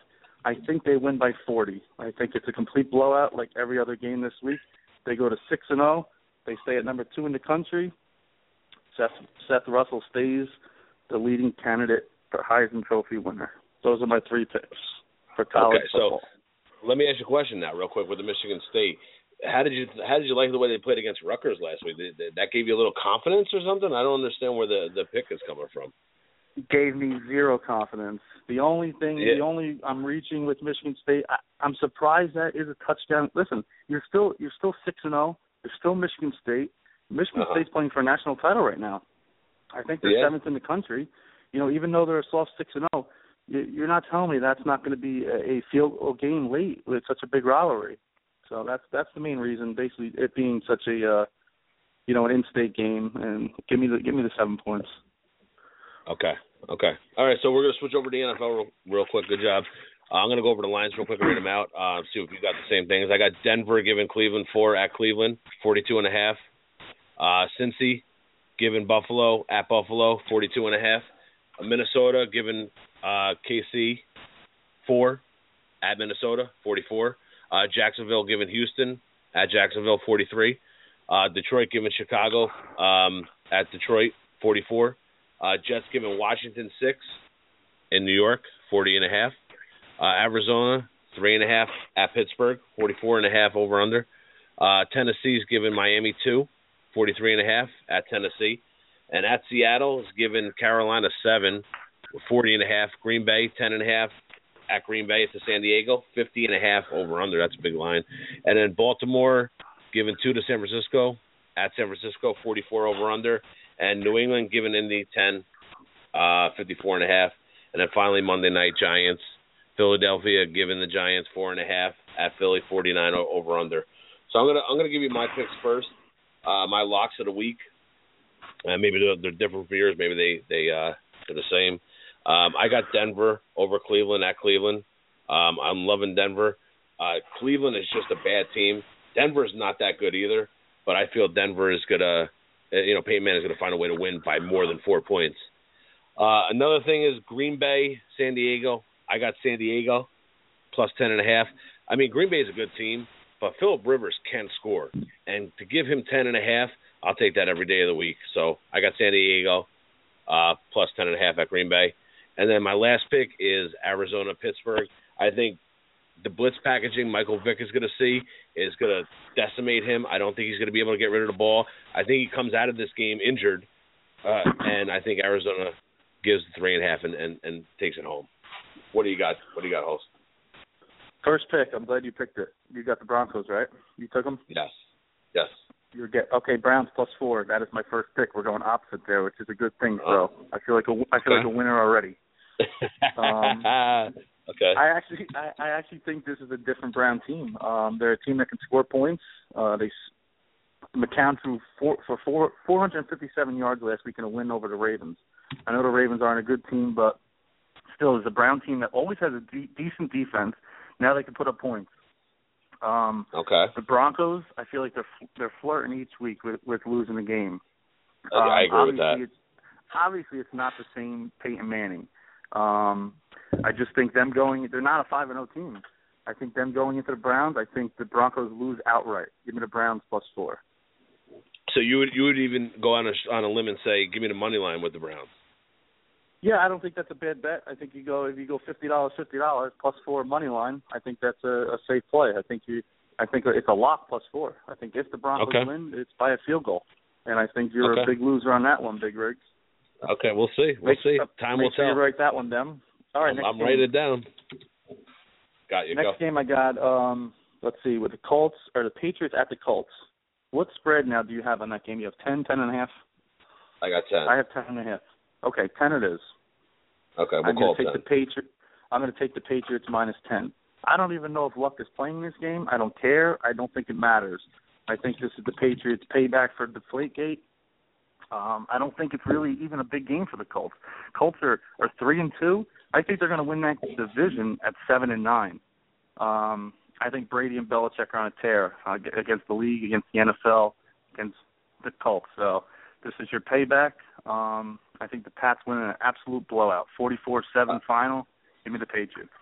I think they win by 40. I think it's a complete blowout, like every other game this week. They go to six and zero. They stay at number two in the country. Seth Seth Russell stays the leading candidate for Heisman Trophy winner. Those are my three picks for college Okay, so- Let me ask you a question now, real quick, with the Michigan State. How did you how did you like the way they played against Rutgers last week? Did, did that gave you a little confidence or something? I don't understand where the the pick is coming from. gave me zero confidence. The only thing, Yeah. the only I'm reaching with Michigan State, I, I'm surprised that is a touchdown. Listen, you're still you're still six and zero. You're still Michigan State. Michigan Uh-huh. State's playing for a national title right now. I think they're Yeah. seventh in the country. You know, even though they're a soft six and zero, you're not telling me that's not going to be a field goal game late with such a big rivalry. So that's that's the main reason. Basically, it being such a uh, you know an in-state game, and give me the give me the seven points. Okay. Okay. All right. So we're gonna switch over to the NFL real, real quick. Good job. Uh, I'm gonna go over the lines real quick and read them out. Uh, see if you got the same things. I got Denver giving Cleveland four at Cleveland, 42 and a half. Uh, Cincy giving Buffalo at Buffalo, 42 and a half. Uh, Minnesota giving uh, KC four at Minnesota, 44. Uh, Jacksonville giving Houston at Jacksonville, 43. Uh, Detroit giving Chicago um, at Detroit, 44. Uh, Jets giving Washington six in New York, 40 and a half. Uh, Arizona three and a half at Pittsburgh, 44 and a half over under. Uh, Tennessee's giving Miami two, 43 and a half at Tennessee. And at Seattle is giving Carolina seven, 40 and a half. Green Bay ten and a half at Green Bay to San Diego, 50 and a half over under. That's a big line. And then Baltimore giving two to San Francisco at San Francisco, 44 over under. And New England giving Indy 10, uh, 54 and a half. And then finally Monday night Giants, Philadelphia giving the Giants four and a half at Philly, 49 over under. So I'm gonna I'm gonna give you my picks first. Uh, my locks of the week. Uh, maybe they're, they're different for yours. Maybe they they uh, they're the same. Um, I got Denver over Cleveland at Cleveland. Um, I'm loving Denver. Uh, Cleveland is just a bad team. Denver's not that good either, but I feel Denver is gonna, uh, you know, Peyton Manning is gonna find a way to win by more than four points. Uh, another thing is Green Bay, San Diego. I got San Diego plus ten and a half. I mean, Green Bay is a good team, but Philip Rivers can score, and to give him ten and a half, I'll take that every day of the week. So I got San Diego uh, plus ten and a half at Green Bay. And then my last pick is Arizona Pittsburgh. I think the blitz packaging Michael Vick is going to see is going to decimate him. I don't think he's going to be able to get rid of the ball. I think he comes out of this game injured, uh, and I think Arizona gives the three and a half and, and, and takes it home. What do you got? What do you got, host? First pick. I'm glad you picked it. You got the Broncos, right? You took them. Yes. Yes. You're get okay. Browns plus four. That is my first pick. We're going opposite there, which is a good thing. So I feel like a I feel like a winner already. [laughs] Um, okay. I actually, I, I actually think this is a different Brown team. Um, they're a team that can score points. Uh, they McCown threw four, for four, 457 yards last week in a win over the Ravens. I know the Ravens aren't a good team, but still, is a Brown team that always has a de- decent defense. Now they can put up points. Um, okay. The Broncos, I feel like they're they're flirting each week with with losing the game. Um, I agree with that. It's, obviously, it's not the same Peyton Manning. Um, I just think them going, they're not a 5 and 0 team. I think them going into the Browns, I think the Broncos lose outright. Give me the Browns plus 4. So you would you would even go on a on a limb and say, give me the money line with the Browns. Yeah, I don't think that's a bad bet. I think you go if you go fifty dollars, fifty dollars plus four money line. I think that's a, a safe play. I think you, I think it's a lock plus four. I think if the Broncos okay. win, it's by a field goal, and I think you're okay. a big loser on that one, Big Rigs. Okay, we'll see. We'll make, see. Time will sure tell. You write that one down. All right, I'm, next I'm game. writing it down. Got you. Next go. game I got. Um, let's see, with the Colts or the Patriots at the Colts. What spread now do you have on that game? You have ten, ten and a half. I got ten. I have ten and a half. Okay, ten it is. Okay, we'll I'm call take 10. the Patriots. I'm going to take the Patriots minus ten. I don't even know if Luck is playing this game. I don't care. I don't think it matters. I think this is the Patriots' payback for Deflategate. Um, I don't think it's really even a big game for the Colts. Colts are, are three and two. I think they're going to win that division at seven and nine. Um, I think Brady and Belichick are on a tear uh, against the league, against the NFL, against the Colts. So this is your payback. Um, I think the Pats win an absolute blowout, 44-7 final. Give me the Patriots.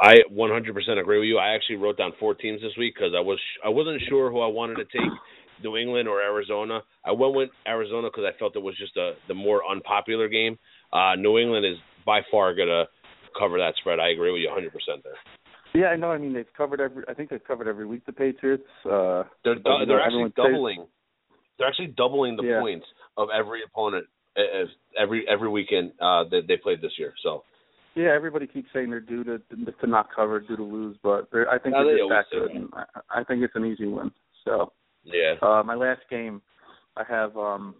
I 100% agree with you. I actually wrote down four teams this week because I was I wasn't sure who I wanted to take, New England or Arizona. I went with Arizona because I felt it was just a the more unpopular game. Uh, New England is by far gonna cover that spread. I agree with you 100% there. Yeah, I know. I mean, they've covered every. I think they've covered every week. The Patriots. Uh, they're know, they're actually doubling. They're actually doubling the Yeah. points of every opponent as every every weekend uh, that they played this year. So Yeah, everybody keeps saying they're due to to not cover, due to lose, but they're, I think No, they're they just that good. and I, I think it's an easy win. So yeah, uh, my last game, I have um,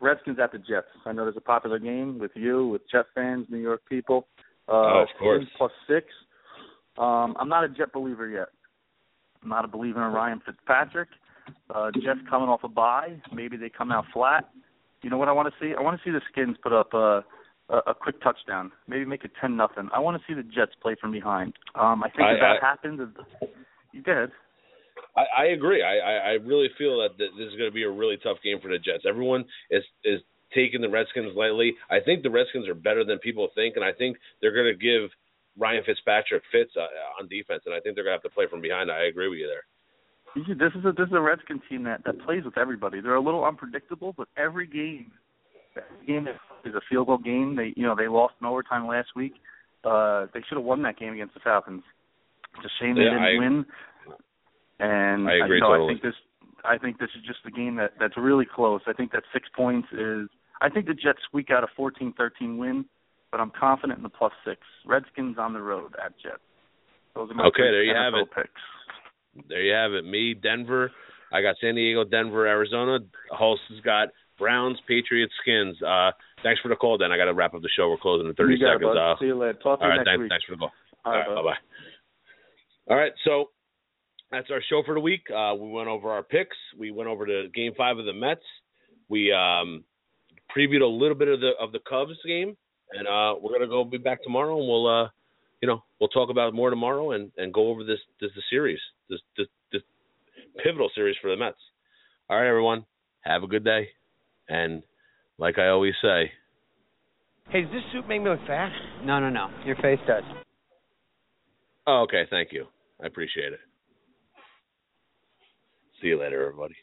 Redskins at the Jets. I know there's a popular game with you, with Jet fans, New York people. Uh, oh, of course. plus Six. Um, I'm not a Jet believer yet. I'm not a believer in Ryan Fitzpatrick. Uh, Jets coming off a bye. Maybe they come out flat. You know what I want to see? I want to see the Skins put up a, a, a quick touchdown. Maybe make it ten nothing. I want to see the Jets play from behind. Um, I think I- if that I- happens, you did. I, I agree. I, I, I really feel that this is going to be a really tough game for the Jets. Everyone is is taking the Redskins lightly. I think the Redskins are better than people think, and I think they're going to give Ryan Fitzpatrick fits uh, on defense, and I think they're going to have to play from behind. I agree with you there. See, This is a this is a Redskins team that that plays with everybody. They're a little unpredictable, but every game, every game is a field goal game. They you know they lost in overtime last week. Uh, they should have won that game against the Falcons. It's a shame they didn't I- win. And I agree you know, I think this I think this is just a game that that's really close. I think that six points is. I think the Jets squeak out a 14-13 win, but I'm confident in the plus six. Redskins on the road at Jets. Those are my Okay, there you have it. picks. There you have it. Me, Denver. I got San Diego, Denver, Arizona. Hulse has got Browns, Patriots, Skins. Uh, thanks for the call, Dan. I got to wrap up the show. We're closing in 30 You got it, seconds. bud. Uh, See you later. Talk to all you right, next thanks, week. thanks for the call. All All right, right, bye bye. All right, so that's our show for the week. Uh, we went over our picks. We went over to Game Five of the Mets. We um, previewed a little bit of the of the Cubs game, and uh, we're gonna go be back tomorrow, and we'll uh, you know we'll talk about it more tomorrow and, and go over this this the series this, this this pivotal series for the Mets. All right, everyone, have a good day, and like I always say, Hey, does this suit make me look fat? No, no, no. Your face does. oh, okay, thank you, I appreciate it. See you later, everybody.